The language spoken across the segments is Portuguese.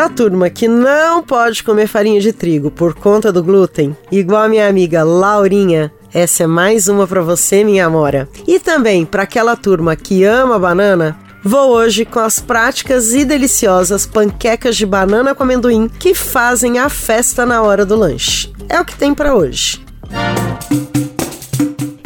Pra turma que não pode comer farinha de trigo por conta do glúten, igual a minha amiga Laurinha, essa é mais uma para você, minha amora. E também para aquela turma que ama banana, Vou hoje com as práticas e deliciosas panquecas de banana com amendoim que fazem a festa na hora do lanche. É o que tem para hoje.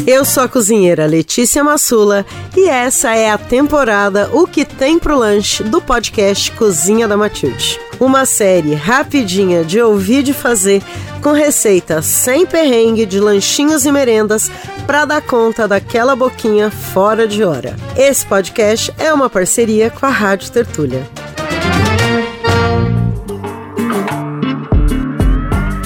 Eu sou a cozinheira Letícia Massula e essa é a temporada O que tem pro lanche do podcast Cozinha da Matilde. Uma série rapidinha de ouvir de fazer com receitas sem perrengue de lanchinhos e merendas para dar conta daquela boquinha fora de hora. Esse podcast é uma parceria com a Rádio Tertúlia.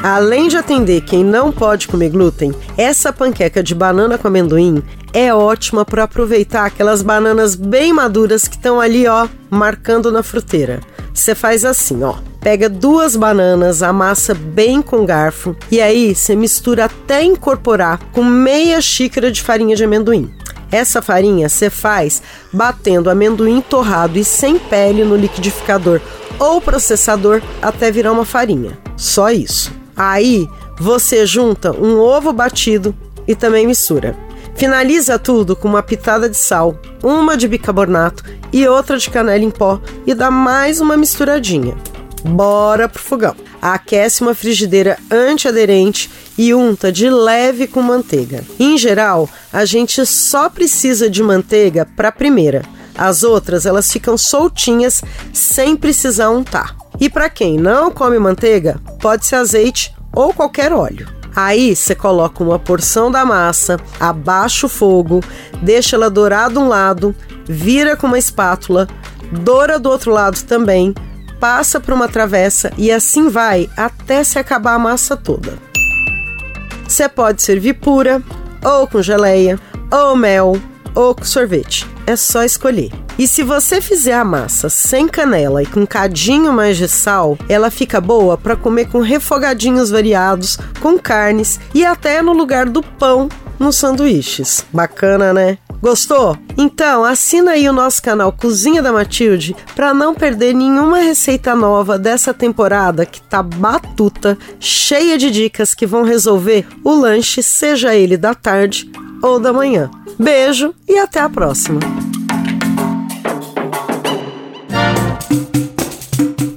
Além de atender quem não pode comer glúten, essa panqueca de banana com amendoim é ótima para aproveitar aquelas bananas bem maduras que estão ali, ó, marcando na fruteira. Você faz assim, ó. Pega duas bananas, amassa bem com garfo e aí você mistura até incorporar com meia xícara de farinha de amendoim. Essa farinha você faz batendo amendoim torrado e sem pele no liquidificador ou processador até virar uma farinha. Só isso. Aí você junta um ovo batido e também mistura. Finaliza tudo com uma pitada de sal, uma de bicarbonato e outra de canela em pó e dá mais uma misturadinha. Bora pro fogão. Aquece uma frigideira antiaderente e unta de leve com manteiga. Em geral, a gente só precisa de manteiga para a primeira. As outras elas ficam soltinhas sem precisar untar. E para quem não come manteiga, pode ser azeite ou qualquer óleo. Aí você coloca uma porção da massa, abaixa o fogo, deixa ela dourar de um lado, vira com uma espátula, doura do outro lado também, passa por uma travessa e assim vai até se acabar a massa toda. Você pode servir pura, ou com geleia, ou mel, ou com sorvete. É só escolher. E se você fizer a massa sem canela e com um cadinho mais de sal, ela fica boa para comer com refogadinhos variados, com carnes e até no lugar do pão nos sanduíches. Bacana, né? Gostou? Então assina aí o nosso canal Cozinha da Matilde para não perder nenhuma receita nova dessa temporada que tá batuta, cheia de dicas que vão resolver o lanche, seja ele da tarde ou da manhã. Beijo e até a próxima!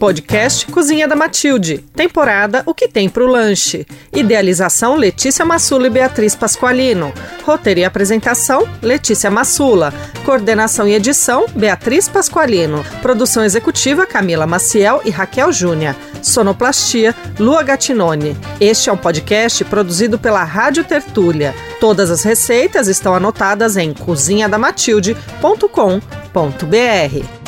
Podcast Cozinha da Matilde. Temporada O que tem pro lanche. Idealização Letícia Massula e Beatriz Pasqualino. Roteiro e apresentação Letícia Massula. Coordenação e edição Beatriz Pasqualino. Produção executiva Camila Maciel e Raquel Júnior. Sonoplastia Lua Gatinone. Este é um podcast produzido pela Rádio Tertúlia. Todas as receitas estão anotadas em cozinhadamatilde.com.br.